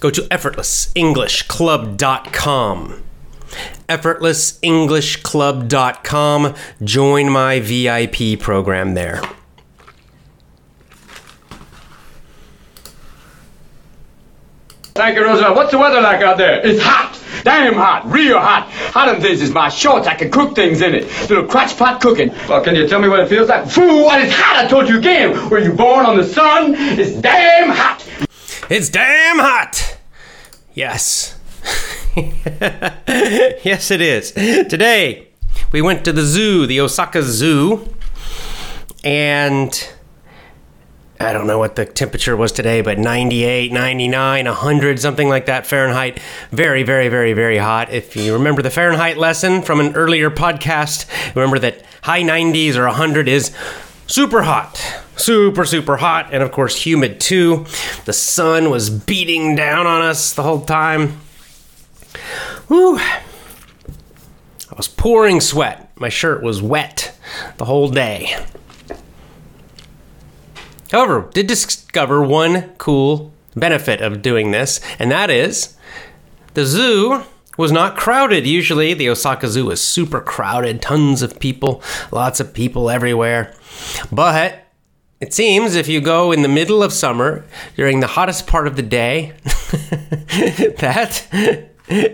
Go to effortlessenglishclub.com. Effortlessenglishclub.com. Join my VIP program there. Thank you, Roosevelt. What's the weather like out there? It's hot. Damn hot. Real hot. Hot in this is my shorts. I can cook things in it. Little crotch pot cooking. Well, can you tell me what it feels like? Fool, what is hot? I told you again. Were you born on the sun? It's damn hot. It's damn hot. Yes. yes, it is. Today, we went to the zoo, the Osaka Zoo, and I don't know what the temperature was today, but 98, 99, 100, something like that Fahrenheit. Very, very, very, very hot. If you remember the Fahrenheit lesson from an earlier podcast, remember that high 90s or 100 is super hot. Super, super hot. And of course, humid too. The sun was beating down on us the whole time. Whew. I was pouring sweat. My shirt was wet the whole day. However, did discover one cool benefit of doing this, and that is the zoo was not crowded. Usually, the Osaka Zoo is super crowded, tons of people, lots of people everywhere. But it seems if you go in the middle of summer during the hottest part of the day, that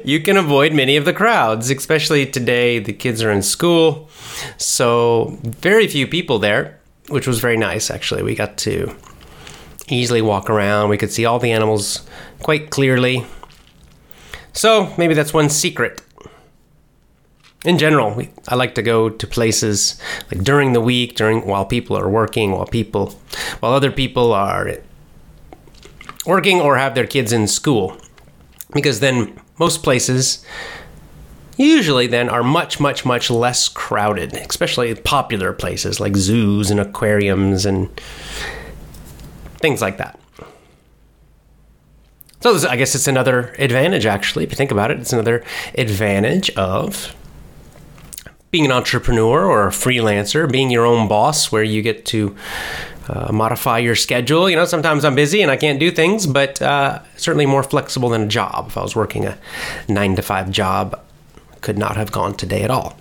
you can avoid many of the crowds, especially today. The kids are in school, so very few people there, which was very nice actually. We got to easily walk around, we could see all the animals quite clearly. So maybe that's one secret in general, we, I like to go to places like during the week, during while people are working, while people, while other people are working or have their kids in school, because then most places usually then are much much much less crowded especially popular places like zoos and aquariums and things like that. So i guess it's another advantage actually. If you think about it it's another advantage of being an entrepreneur or a freelancer, being your own boss, where you get to uh, modify your schedule. You know, sometimes I'm busy and I can't do things, but uh, certainly more flexible than a job. If I was working a nine to five job, could not have gone today at all.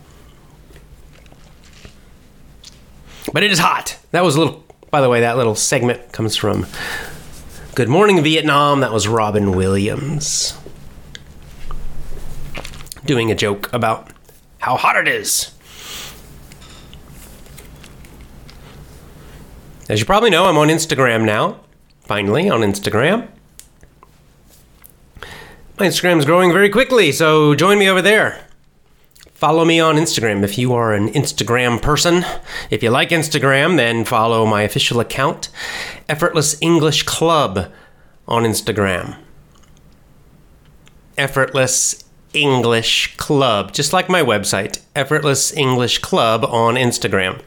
But it is hot. That was a little, by the way, that little segment comes from Good Morning Vietnam. That was Robin Williams doing a joke about how hot it is. As you probably know, I'm on Instagram now. Finally, on Instagram. My Instagram is growing very quickly, so join me over there. Follow me on Instagram if you are an Instagram person. If you like Instagram, then follow my official account, Effortless English Club, on Instagram. Effortless English Club, just like my website, Effortless English Club on Instagram.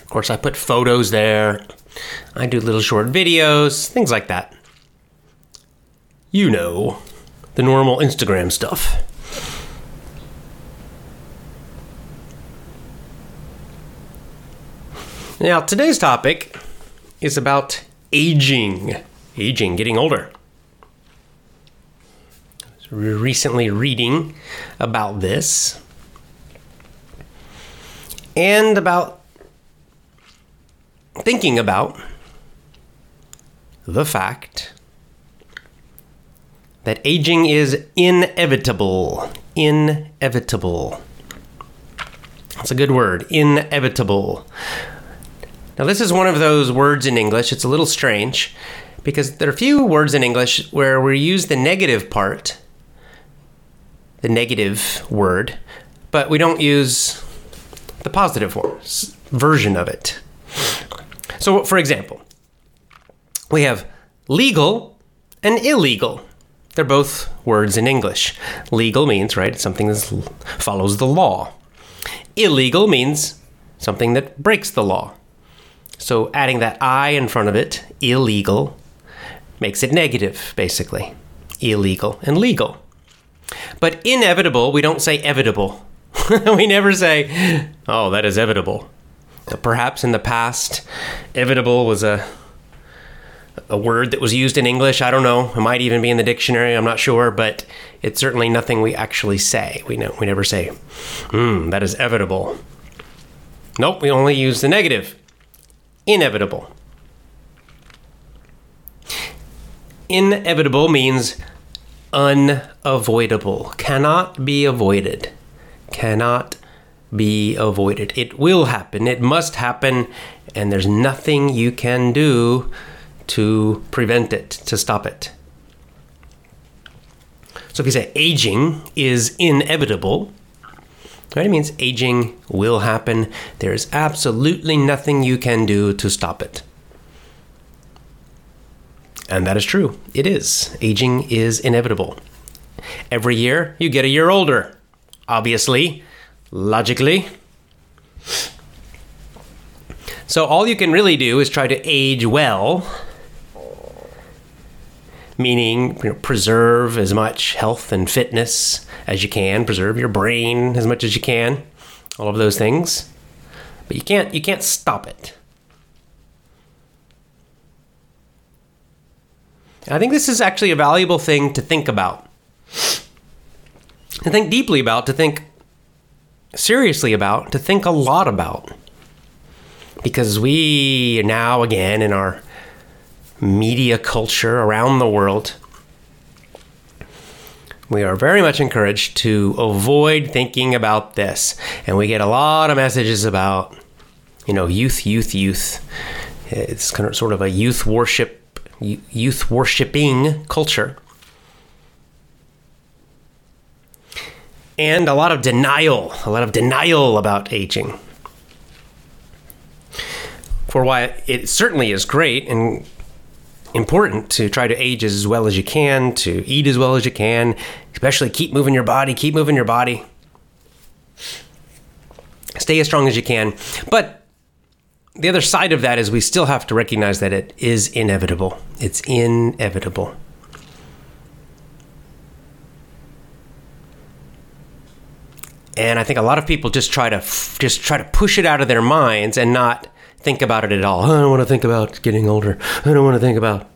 Of course, I put photos there. I do little short videos, things like that. You know, the normal Instagram stuff. Now, today's topic is about aging. Aging, getting older recently reading about this and about thinking about the fact that aging is inevitable. Inevitable. That's a good word. Inevitable. Now, this is one of those words in English, it's a little strange because there are few words in English where we use the negative part the negative word, but we don't use the positive version of it. So, for example, we have legal and illegal. They're both words in English. Legal means, right, something that follows the law. Illegal means something that breaks the law. So adding that I in front of it, illegal, makes it negative, basically. Illegal and legal. But inevitable, we don't say evitable. we never say, oh, that is evitable. Perhaps in the past, evitable was a a word that was used in English. I don't know. It might even be in the dictionary. I'm not sure, but it's certainly nothing we actually say. We know we never say, "Hmm, that is evitable." Nope, we only use the negative. Inevitable. Inevitable means unavoidable, cannot be avoided, cannot be avoided. It will happen, it must happen, and there's nothing you can do to prevent it, to stop it. So if you say aging is inevitable, right, it means aging will happen. There's absolutely nothing you can do to stop it. And that is true. It is. Aging is inevitable. Every year, you get a year older. Obviously, logically. So, all you can really do is try to age well, meaning you know, preserve as much health and fitness as you can, preserve your brain as much as you can, all of those things. But you can't you can't stop it. I think this is actually a valuable thing to think about. To think deeply about, to think seriously about, to think a lot about. Because we now, again, in our media culture around the world, we are very much encouraged to avoid thinking about this. And we get a lot of messages about, you know, youth, youth, youth. It's kind of sort of a youth worship youth worshiping culture. And a lot of denial, a lot of denial about aging. For why it certainly is great and important to try to age as well as you can, to eat as well as you can, especially keep moving your body, keep moving your body. Stay as strong as you can. But the other side of that is we still have to recognize that it is inevitable. It's inevitable. And I think a lot of people just try to just try to push it out of their minds and not think about it at all. Oh, I don't want to think about getting older. I don't want to think about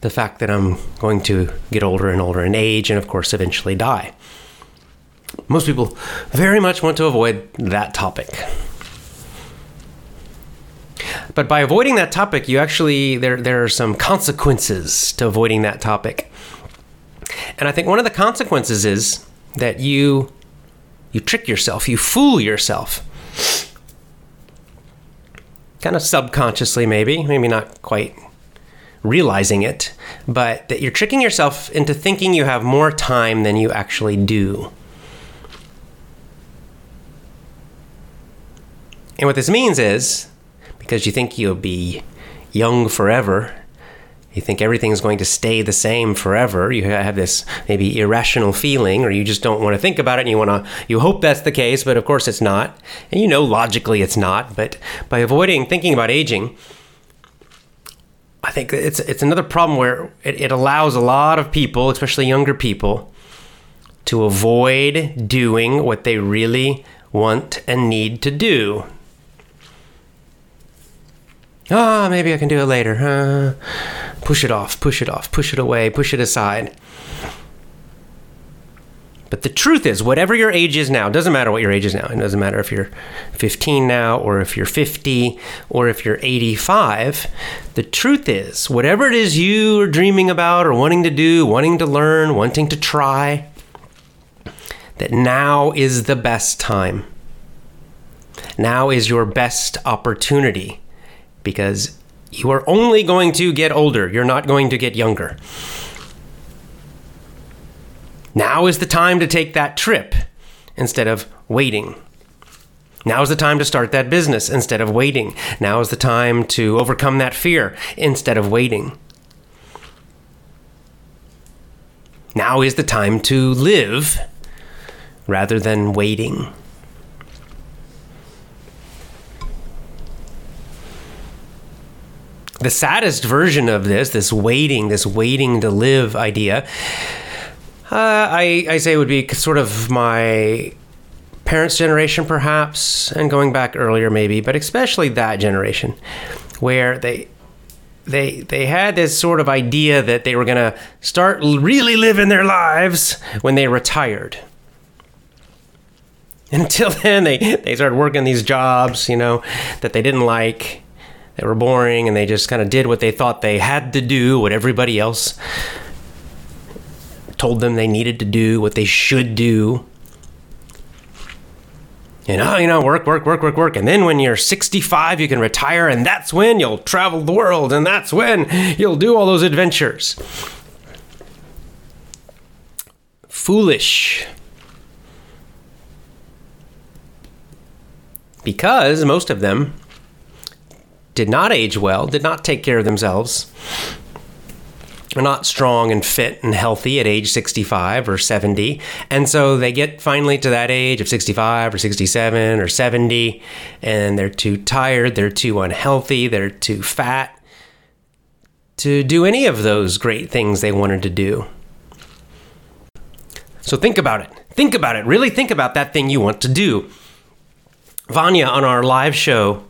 the fact that I'm going to get older and older in age and of course eventually die. Most people very much want to avoid that topic. But by avoiding that topic, you actually there there are some consequences to avoiding that topic. And I think one of the consequences is that you you trick yourself, you fool yourself. Kind of subconsciously maybe, maybe not quite realizing it, but that you're tricking yourself into thinking you have more time than you actually do. And what this means is because you think you'll be young forever. You think everything's going to stay the same forever. You have this maybe irrational feeling, or you just don't want to think about it and you want to, you hope that's the case, but of course it's not. And you know logically it's not. But by avoiding thinking about aging, I think it's, it's another problem where it, it allows a lot of people, especially younger people, to avoid doing what they really want and need to do Ah, oh, maybe I can do it later. Uh, push it off, push it off, push it away, push it aside. But the truth is, whatever your age is now, doesn't matter what your age is now. It doesn't matter if you're 15 now, or if you're 50, or if you're 85. The truth is, whatever it is you are dreaming about, or wanting to do, wanting to learn, wanting to try, that now is the best time. Now is your best opportunity because you are only going to get older, you're not going to get younger. Now is the time to take that trip instead of waiting. Now is the time to start that business instead of waiting. Now is the time to overcome that fear instead of waiting. Now is the time to live rather than waiting. The saddest version of this, this waiting, this waiting to live idea, uh, I, I say would be sort of my parents' generation, perhaps, and going back earlier, maybe, but especially that generation, where they they they had this sort of idea that they were going to start really living their lives when they retired. And until then, they they started working these jobs, you know, that they didn't like, that were boring, and they just kind of did what they thought they had to do, what everybody else told them they needed to do, what they should do. And oh, you know, work, work, work, work, work. And then when you're 65, you can retire, and that's when you'll travel the world, and that's when you'll do all those adventures. Foolish. Because most of them did not age well, did not take care of themselves, are not strong and fit and healthy at age 65 or 70. And so they get finally to that age of 65 or 67 or 70, and they're too tired, they're too unhealthy, they're too fat to do any of those great things they wanted to do. So think about it. Think about it. Really think about that thing you want to do. Vanya on our live show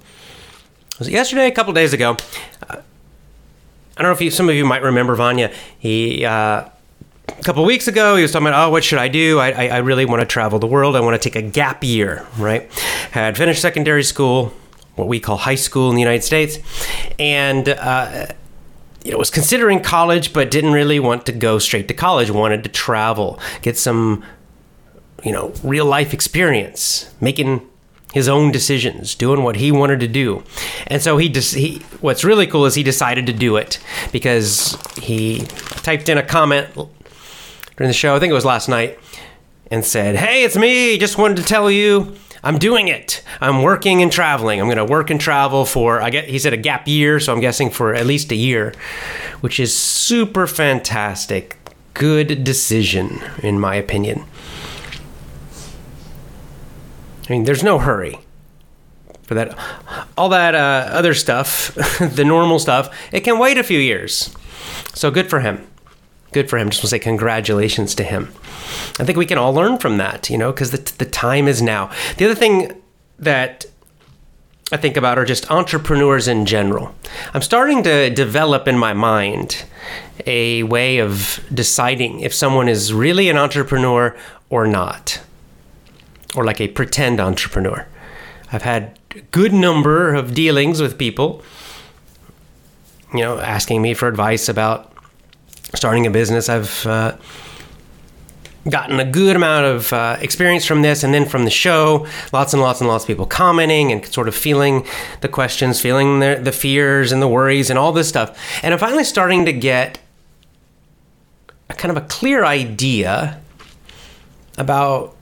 was yesterday, a couple days ago. Uh, I don't know if you, some of you might remember Vanya. He uh, a couple weeks ago he was talking about, oh, what should I do? I, I, I really want to travel the world. I want to take a gap year. Right? Had finished secondary school, what we call high school in the United States, and. Uh, you know, was considering college, but didn't really want to go straight to college. Wanted to travel, get some, you know, real life experience, making his own decisions, doing what he wanted to do. And so he just he what's really cool is he decided to do it because he typed in a comment during the show, I think it was last night, and said, "Hey, it's me. Just wanted to tell you I'm doing it. I'm working and traveling. I'm going to work and travel for I get he said a gap year, so I'm guessing for at least a year, which is super fantastic. Good decision in my opinion. I mean, there's no hurry for that. All that uh, other stuff, the normal stuff, it can wait a few years. So good for him. Good for him. Just want to say congratulations to him. I think we can all learn from that, you know, because the, the time is now. The other thing that I think about are just entrepreneurs in general. I'm starting to develop in my mind a way of deciding if someone is really an entrepreneur or not or like a pretend entrepreneur. I've had a good number of dealings with people, you know, asking me for advice about starting a business. I've uh, gotten a good amount of uh, experience from this, and then from the show, lots and lots and lots of people commenting and sort of feeling the questions, feeling the, the fears and the worries and all this stuff. And I'm finally starting to get a kind of a clear idea about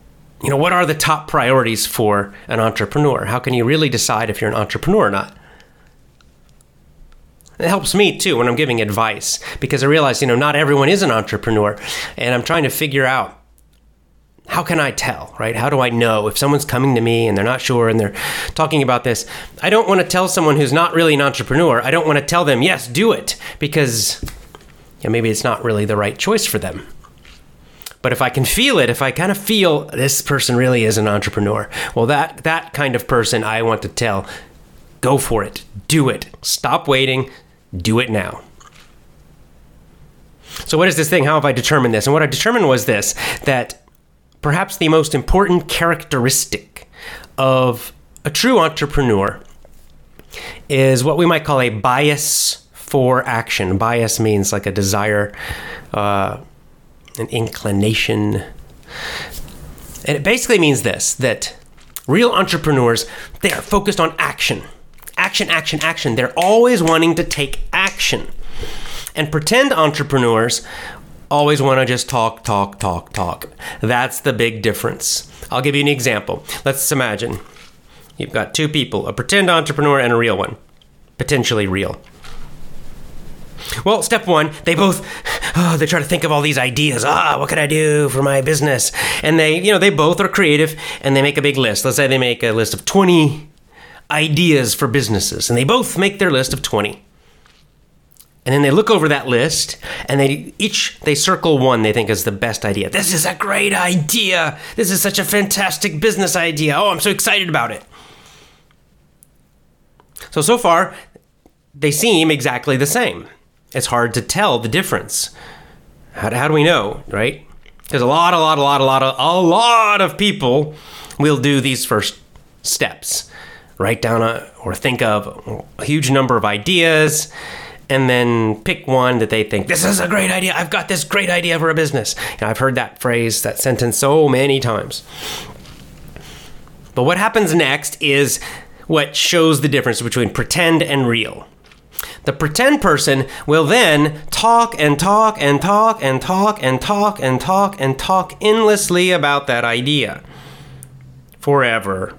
you know, what are the top priorities for an entrepreneur? How can you really decide if you're an entrepreneur or not? It helps me too when I'm giving advice because I realize, you know, not everyone is an entrepreneur and I'm trying to figure out how can I tell, right? How do I know if someone's coming to me and they're not sure and they're talking about this? I don't want to tell someone who's not really an entrepreneur, I don't want to tell them, yes, do it because maybe it's not really the right choice for them. But if I can feel it, if I kind of feel this person really is an entrepreneur, well, that that kind of person I want to tell, go for it, do it, stop waiting, do it now. So, what is this thing? How have I determined this? And what I determined was this that perhaps the most important characteristic of a true entrepreneur is what we might call a bias for action. Bias means like a desire. Uh, an inclination. And it basically means this that real entrepreneurs, they are focused on action. Action, action, action. They're always wanting to take action. And pretend entrepreneurs always want to just talk, talk, talk, talk. That's the big difference. I'll give you an example. Let's imagine you've got two people, a pretend entrepreneur and a real one, potentially real. Well, step one, they both oh, they try to think of all these ideas. Ah, what can I do for my business? And they, you know, they both are creative and they make a big list. Let's say they make a list of 20 ideas for businesses, and they both make their list of 20. And then they look over that list and they each they circle one they think is the best idea. This is a great idea. This is such a fantastic business idea. Oh, I'm so excited about it. So so far they seem exactly the same. It's hard to tell the difference. How, how do we know, right? Because a lot, a lot, a lot, a lot of a lot of people will do these first steps. Write down a, or think of a huge number of ideas and then pick one that they think this is a great idea. I've got this great idea for a business. And I've heard that phrase, that sentence so many times. But what happens next is what shows the difference between pretend and real. The pretend person will then talk and talk and talk and talk and talk and talk and talk endlessly about that idea. Forever.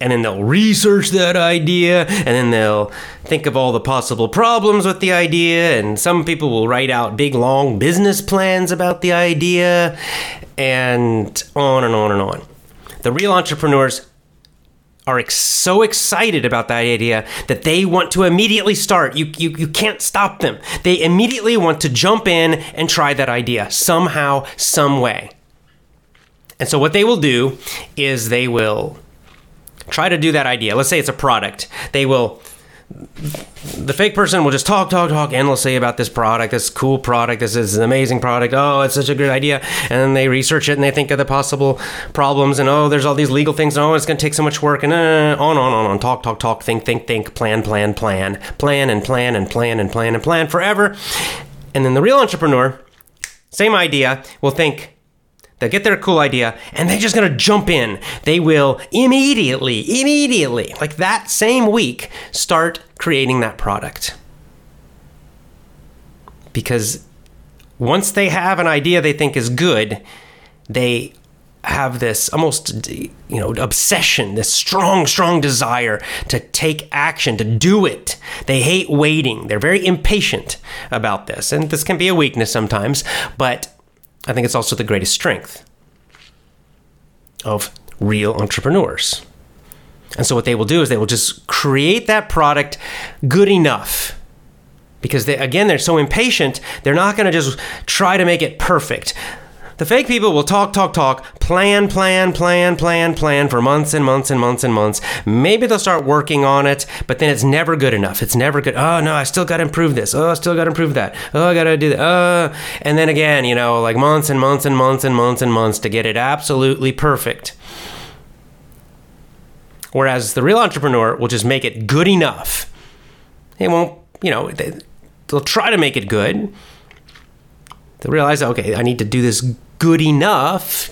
And then they'll research that idea and then they'll think of all the possible problems with the idea and some people will write out big long business plans about the idea and on and on and on. The real entrepreneurs are ex- so excited about that idea that they want to immediately start. You, you, you can't stop them. They immediately want to jump in and try that idea somehow, some way. And so, what they will do is they will try to do that idea. Let's say it's a product. They will the fake person will just talk, talk, talk endlessly about this product, this cool product, this is an amazing product. Oh, it's such a good idea. And then they research it and they think of the possible problems and oh, there's all these legal things. And, oh, it's going to take so much work and uh, on, on, on, on. Talk, talk, talk, think, think, think, plan, plan, plan, plan and plan and plan and plan and plan forever. And then the real entrepreneur, same idea, will think, They'll get their cool idea and they're just going to jump in. They will immediately, immediately, like that same week, start creating that product. Because once they have an idea they think is good, they have this almost you know obsession this strong strong desire to take action to do it they hate waiting they're very impatient about this and this can be a weakness sometimes but I think it's also the greatest strength of real entrepreneurs. And so what they will do is they will just create that product good enough. Because they, again, they're so impatient, they're not going to just try to make it perfect. The fake people will talk, talk, talk, plan, plan, plan, plan, plan for months and months and months and months. Maybe they'll start working on it, but then it's never good enough. It's never good. Oh, no, I still got to improve this. Oh, I still got to improve that. Oh, I got to do that. Uh, and then again, you know, like months and months and months and months and months to get it absolutely perfect. Whereas the real entrepreneur will just make it good enough. They won't, you know, they, they'll try to make it good. They'll realize, okay, I need to do this good enough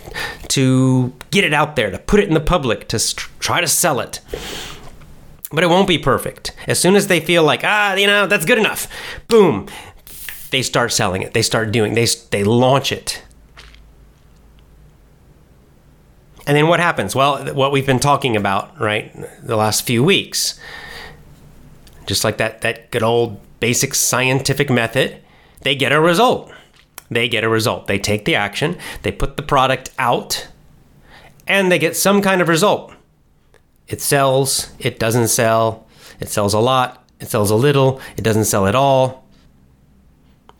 to get it out there, to put it in the public, to try to sell it. But it won't be perfect. As soon as they feel like, ah, you know, that's good enough, boom, they start selling it. They start doing, they, they launch it. And then what happens? Well, what we've been talking about, right, the last few weeks. Just like that, that good old basic scientific method, they get a result they get a result. They take the action, they put the product out, and they get some kind of result. It sells, it doesn't sell, it sells a lot, it sells a little, it doesn't sell at all.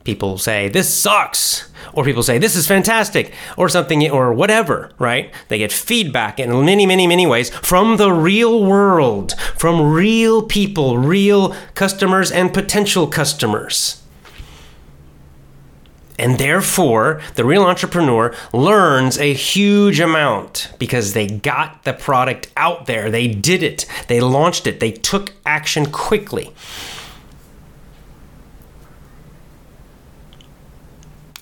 People say, this sucks. Or people say, this is fantastic. Or something, or whatever, right? They get feedback in many, many, many ways from the real world, from real people, real customers, and potential customers. And therefore, the real entrepreneur learns a huge amount because they got the product out there. They did it. They launched it. They took action quickly.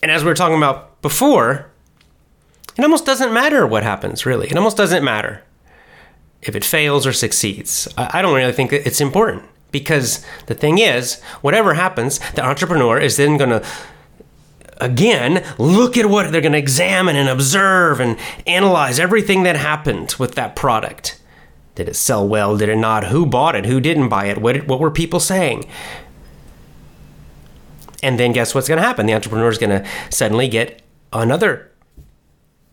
And as we were talking about before, it almost doesn't matter what happens, really. It almost doesn't matter if it fails or succeeds. I don't really think it's important because the thing is, whatever happens, the entrepreneur is then going to again, look at what they're going to examine and observe and analyze everything that happened with that product. Did it sell well? Did it not? Who bought it? Who didn't buy it? What, what were people saying? And then guess what's going to happen? The entrepreneur is going to suddenly get another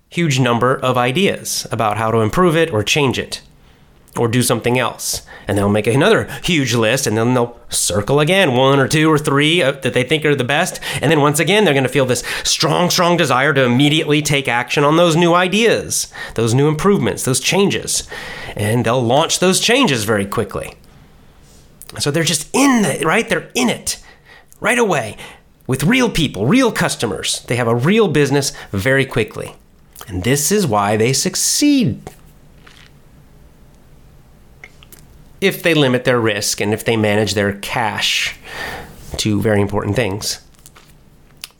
huge number of ideas about how to improve it or change it or do something else. And they'll make another huge list and then they'll circle again one or two or three uh, that they think are the best. And then once again, they're going to feel this strong, strong desire to immediately take action on those new ideas, those new improvements, those changes. And they'll launch those changes very quickly. So they're just in it, right? They're in it right away with real people, real customers. They have a real business very quickly. And this is why they succeed if they limit their risk and if they manage their cash, two very important things.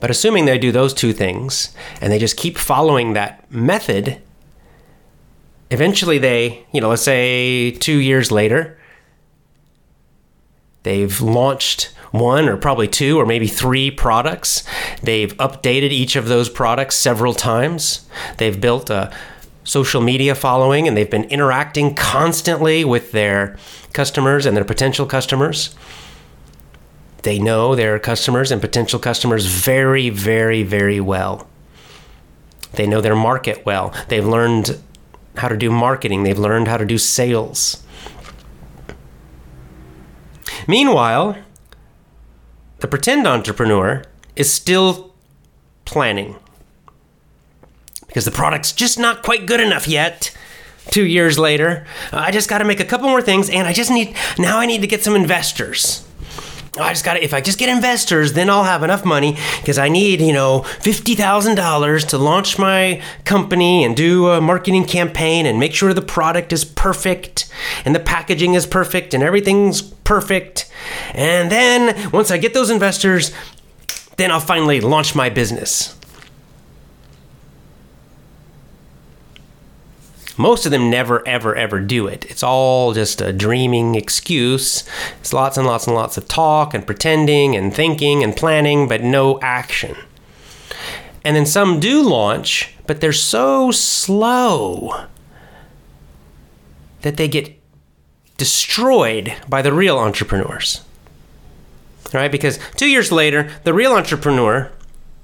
But assuming they do those two things and they just keep following that method, eventually they, you know, let's say two years later, they've launched one or probably two or maybe three products. They've updated each of those products several times. They've built a social media following and they've been interacting constantly with their customers and their potential customers. They know their customers and potential customers very, very, very well. They know their market well. They've learned how to do marketing, they've learned how to do sales. Meanwhile, the pretend entrepreneur is still planning because the product's just not quite good enough yet. Two years later, uh, I just got to make a couple more things, and I just need now I need to get some investors. I just got to, if I just get investors, then I'll have enough money because I need, you know, $50,000 to launch my company and do a marketing campaign and make sure the product is perfect and the packaging is perfect and everything's perfect. And then once I get those investors, then I'll finally launch my business. Most of them never, ever, ever do it. It's all just a dreaming excuse. It's lots and lots and lots of talk and pretending and thinking and planning, but no action. And then some do launch, but they're so slow that they get destroyed by the real entrepreneurs. Right? Because two years later, the real entrepreneur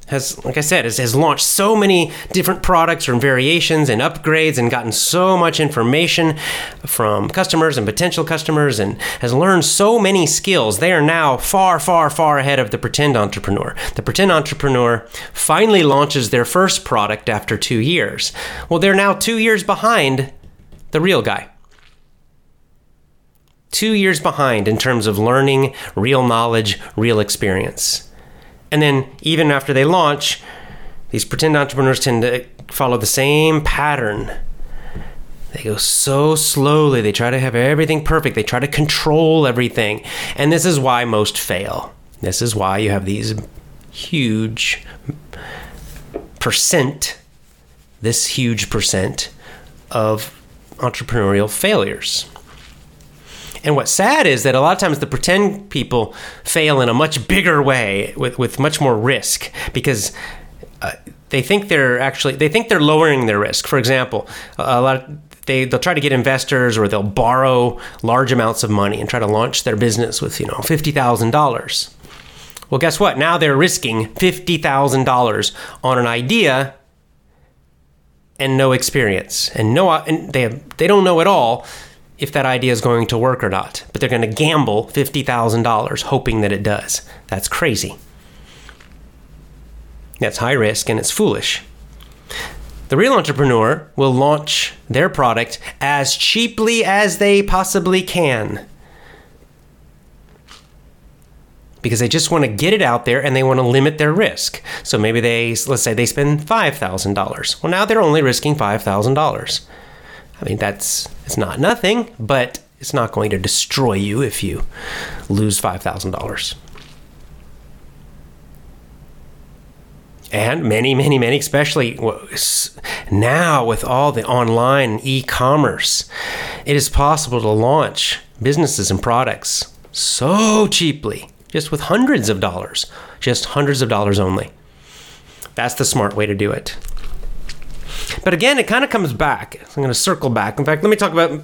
has, like I said, has, has launched so many different products and variations and upgrades and gotten so much information from customers and potential customers and has learned so many skills. They are now far, far, far ahead of the pretend entrepreneur. The pretend entrepreneur finally launches their first product after two years. Well, they're now two years behind the real guy two years behind in terms of learning real knowledge, real experience. And then even after they launch, these pretend entrepreneurs tend to follow the same pattern. They go so slowly. They try to have everything perfect. They try to control everything. And this is why most fail. This is why you have these huge percent, this huge percent of entrepreneurial failures. And what's sad is that a lot of times the pretend people fail in a much bigger way with, with much more risk because uh, they think they're actually they think they're lowering their risk. For example, a lot of they they'll try to get investors or they'll borrow large amounts of money and try to launch their business with you know fifty thousand dollars. Well, guess what? Now they're risking fifty thousand dollars on an idea and no experience and no and they have, they don't know at all if that idea is going to work or not, but they're going to gamble $50,000 hoping that it does. That's crazy. That's high risk and it's foolish. The real entrepreneur will launch their product as cheaply as they possibly can. Because they just want to get it out there and they want to limit their risk. So maybe they, let's say they spend $5,000. Well, now they're only risking $5,000. I mean, that's it's not nothing, but it's not going to destroy you if you lose $5,000. And many, many, many, especially now with all the online e commerce, it is possible to launch businesses and products so cheaply, just with hundreds of dollars, just hundreds of dollars only. That's the smart way to do it. But again, it kind of comes back. I'm going to circle back. In fact, let me talk about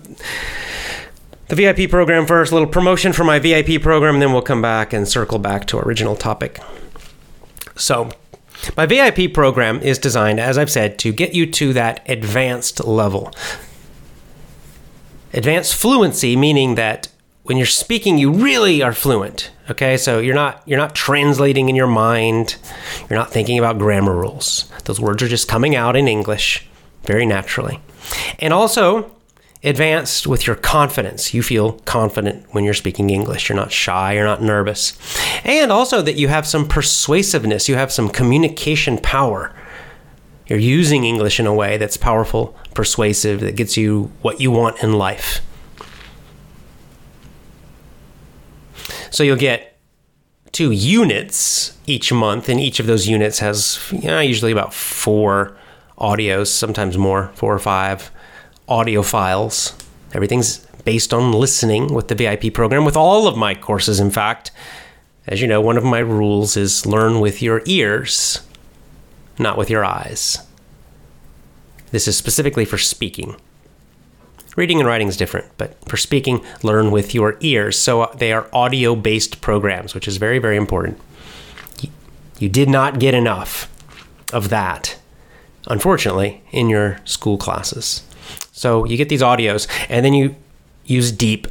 the VIP program first, a little promotion for my VIP program, then we'll come back and circle back to our original topic. So, my VIP program is designed, as I've said, to get you to that advanced level. Advanced fluency, meaning that when you're speaking, you really are fluent. Okay, so you're not you're not translating in your mind. You're not thinking about grammar rules. Those words are just coming out in English very naturally. And also, advanced with your confidence. You feel confident when you're speaking English. You're not shy, you're not nervous. And also that you have some persuasiveness, you have some communication power. You're using English in a way that's powerful, persuasive, that gets you what you want in life. So you'll get two units each month, and each of those units has usually about four audios, sometimes more, four or five audio files. Everything's based on listening with the VIP program, with all of my courses, in fact. As you know, one of my rules is learn with your ears, not with your eyes. This is specifically for speaking. Reading and writing is different, but for speaking, learn with your ears. So uh, they are audio based programs, which is very, very important. You did not get enough of that, unfortunately, in your school classes. So you get these audios, and then you use deep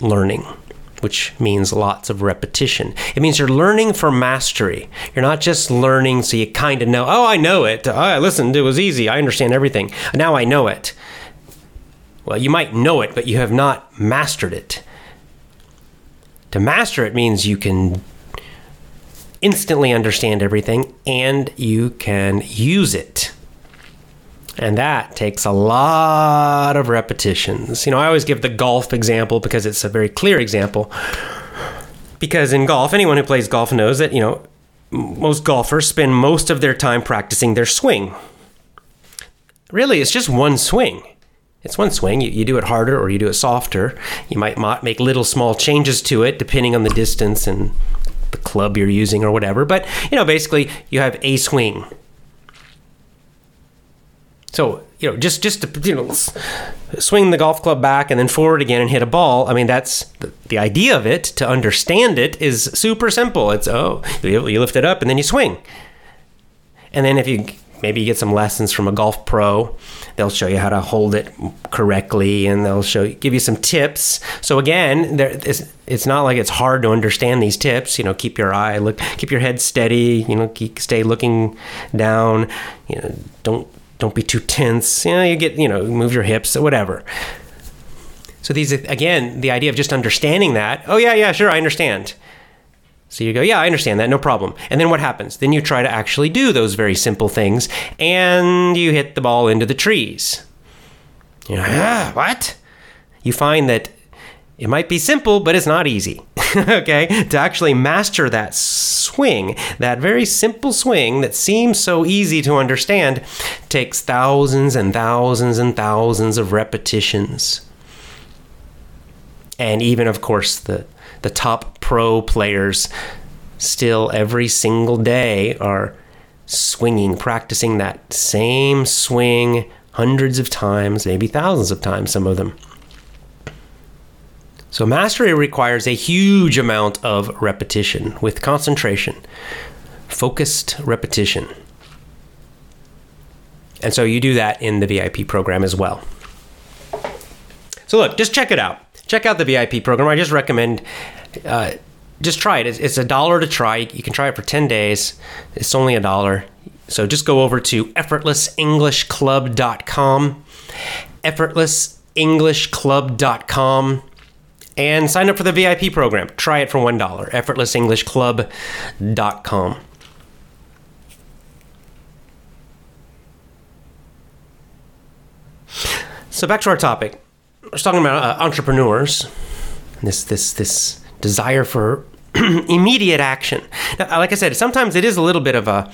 learning, which means lots of repetition. It means you're learning for mastery. You're not just learning so you kind of know, oh, I know it. I listened, it was easy. I understand everything. Now I know it. Well, you might know it, but you have not mastered it. To master it means you can instantly understand everything and you can use it. And that takes a lot of repetitions. You know, I always give the golf example because it's a very clear example. Because in golf, anyone who plays golf knows that, you know, most golfers spend most of their time practicing their swing. Really, it's just one swing. It's one swing. You, you do it harder or you do it softer. You might make little small changes to it depending on the distance and the club you're using or whatever. But, you know, basically, you have a swing so you know, just just to you know, swing the golf club back and then forward again and hit a ball. I mean, that's the, the idea of it. To understand it is super simple. It's oh, you, you lift it up and then you swing, and then if you maybe you get some lessons from a golf pro, they'll show you how to hold it correctly and they'll show give you some tips. So again, there, it's, it's not like it's hard to understand these tips. You know, keep your eye look, keep your head steady. You know, keep, stay looking down. You know, don't don't be too tense. You know, you get, you know, move your hips whatever. So these again, the idea of just understanding that. Oh yeah, yeah, sure, I understand. So you go, yeah, I understand that, no problem. And then what happens? Then you try to actually do those very simple things, and you hit the ball into the trees. You know, ah, what? You find that it might be simple, but it's not easy. okay? To actually master that swing, that very simple swing that seems so easy to understand, takes thousands and thousands and thousands of repetitions. And even, of course, the, the top pro players still every single day are swinging, practicing that same swing hundreds of times, maybe thousands of times, some of them. So, mastery requires a huge amount of repetition with concentration, focused repetition. And so, you do that in the VIP program as well. So, look, just check it out. Check out the VIP program. I just recommend. Uh, just try it. It's a dollar to try. You can try it for 10 days. It's only a dollar. So just go over to effortlessenglishclub.com. Effortlessenglishclub.com and sign up for the VIP program. Try it for $1. EffortlessEnglishClub.com. So back to our topic. Was talking about uh, entrepreneurs. This this this desire for immediate action. Now, like I said, sometimes it is a little bit of a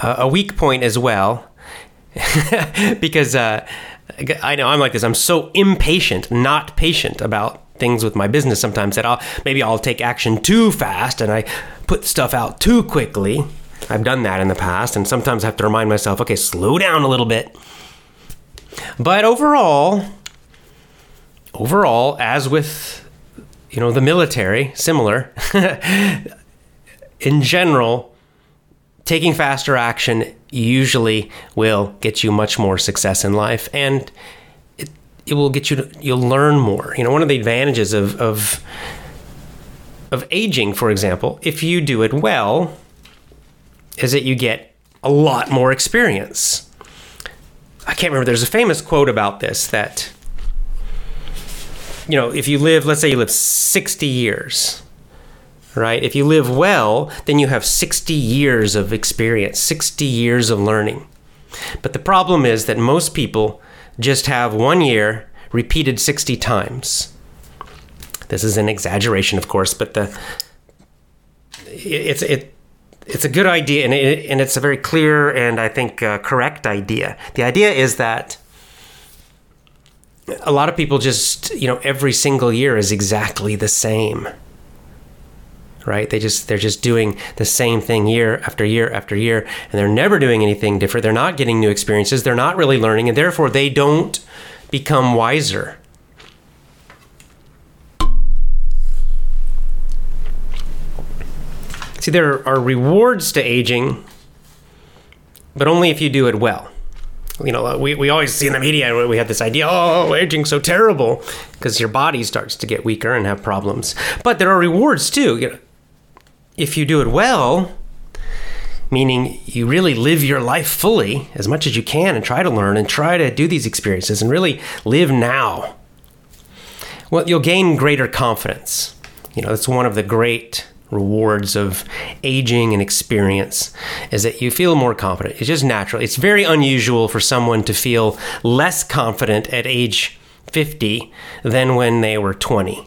a weak point as well, because uh, I know I'm like this. I'm so impatient, not patient about things with my business sometimes that I'll maybe I'll take action too fast and I put stuff out too quickly. I've done that in the past and sometimes I have to remind myself, okay, slow down a little bit. But overall, overall, as with you know the military, similar. in general, taking faster action usually will get you much more success in life, and it, it will get you to you'll learn more. You know, one of the advantages of of of aging, for example, if you do it well, is that you get a lot more experience. I can't remember. There's a famous quote about this that you know, if you live, let's say you live 60 years, right? If you live well, then you have 60 years of experience, 60 years of learning. But the problem is that most people just have one year repeated 60 times. This is an exaggeration, of course, but the it's it it's a good idea and it, and it's a very clear and I think uh, correct idea. The idea is that a lot of people just you know every single year is exactly the same right? They just they're just doing the same thing year after year after year and they're never doing anything different. They're not getting new experiences. They're not really learning and therefore they don't become wiser. See there are rewards to aging but only if you do it well you know, we, we always see in the media, we have this idea, oh, aging's so terrible because your body starts to get weaker and have problems. But there are rewards too. You know, if you do it well, meaning you really live your life fully as much as you can and try to learn and try to do these experiences and really live now, well, you'll gain greater confidence. You know, that's one of the great rewards of aging and experience is that you feel more confident. It's just natural. It's very unusual for someone to feel less confident at age 50 than when they were 20.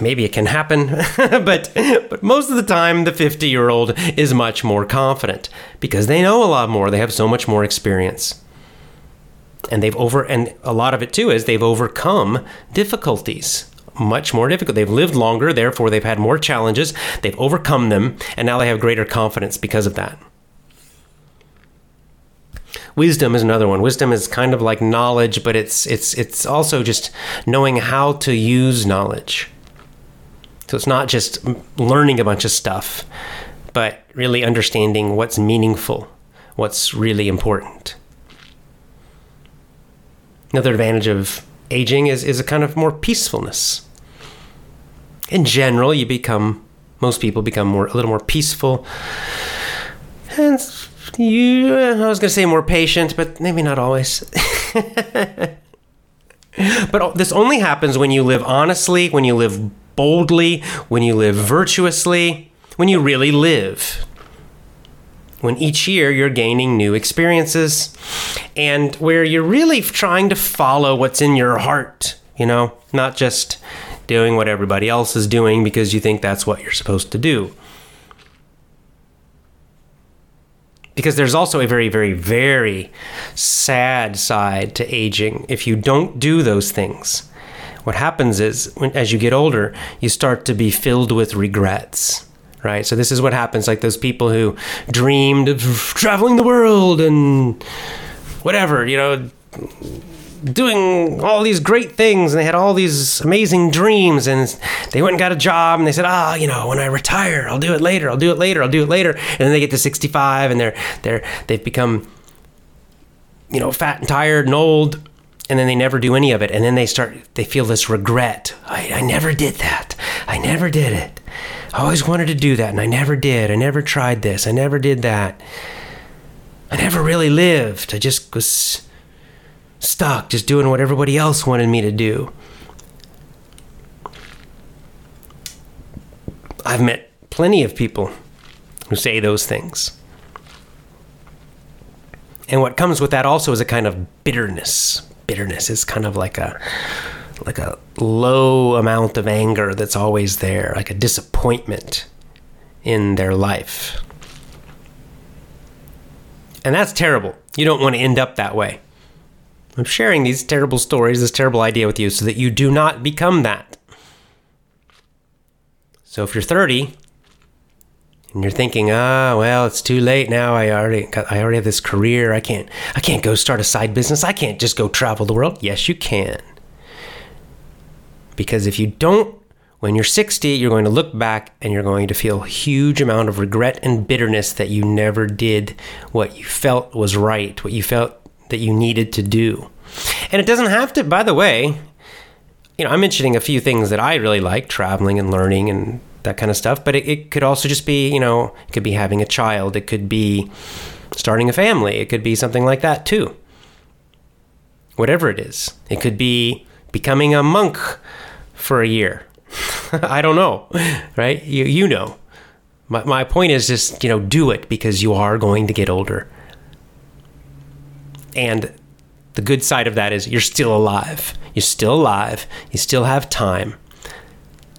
Maybe it can happen, but but most of the time the 50-year-old is much more confident because they know a lot more. They have so much more experience. And they've over and a lot of it too is they've overcome difficulties much more difficult. They've lived longer, therefore, they've had more challenges, they've overcome them, and now they have greater confidence because of that. Wisdom is another one. Wisdom is kind of like knowledge, but it's it's it's also just knowing how to use knowledge. So it's not just learning a bunch of stuff, but really understanding what's meaningful, what's really important. Another advantage of aging is, is a kind of more peacefulness in general, you become most people become more a little more peaceful, and you. I was going to say more patient, but maybe not always. but this only happens when you live honestly, when you live boldly, when you live virtuously, when you really live. When each year you're gaining new experiences and where you're really trying to follow what's in your heart, you know, not just doing what everybody else is doing because you think that's what you're supposed to do. Because there's also a very, very, very sad side to aging if you don't do those things. What happens is, when, as you get older, you start to be filled with regrets right? So this is what happens like those people who dreamed of traveling the world and whatever, you know, doing all these great things and they had all these amazing dreams and they went and got a job and they said ah you know when i retire i'll do it later i'll do it later i'll do it later. And then they get to 65 and they're they're they've become you know fat and tired and old and then they never do any of it and then they start they feel this regret. I, I never did that. I never did it. I always wanted to do that and i never did. I never tried this. I never did that. I never really lived. I just was stuck just doing what everybody else wanted me to do. I've met plenty of people who say those things. And what comes with that also is a kind of bitterness. Bitterness is kind of like a like a low amount of anger that's always there, like a disappointment in their life. And that's terrible. You don't want to end up that way. I'm sharing these terrible stories, this terrible idea with you so that you do not become that. So if you're 30 and you're thinking, "Ah, well, it's too late now. I already got, I already have this career. I can't I can't go start a side business. I can't just go travel the world." Yes, you can. Because if you don't, when you're 60, you're going to look back and you're going to feel a huge amount of regret and bitterness that you never did what you felt was right, what you felt that you needed to do. And it doesn't have to, by the way, you know, I'm mentioning a few things that I really like traveling and learning and that kind of stuff, but it, it could also just be, you know, it could be having a child, it could be starting a family, it could be something like that too. Whatever it is, it could be becoming a monk for a year. I don't know, right? You, you know. My, my point is just, you know, do it because you are going to get older. And the good side of that is you're still alive. You're still alive. You still have time.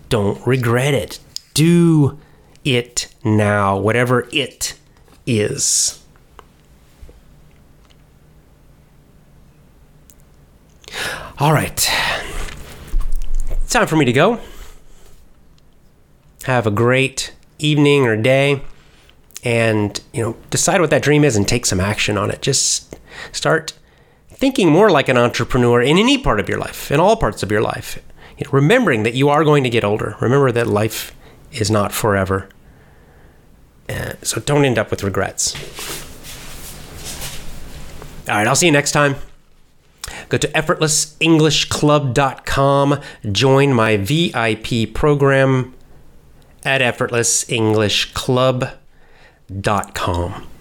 Don't regret it. Do it now, whatever it is. All right. Time for me to go. Have a great evening or day and, you know, decide what that dream is and take some action on it. Just start thinking more like an entrepreneur in any part of your life, in all parts of your life. You know, remembering that you are going to get older. Remember that life is not forever. Uh, so don't end up with regrets. All right, I'll see you next time. Go to effortlessenglishclub.com. Join my VIP program at effortlessenglishclub.com.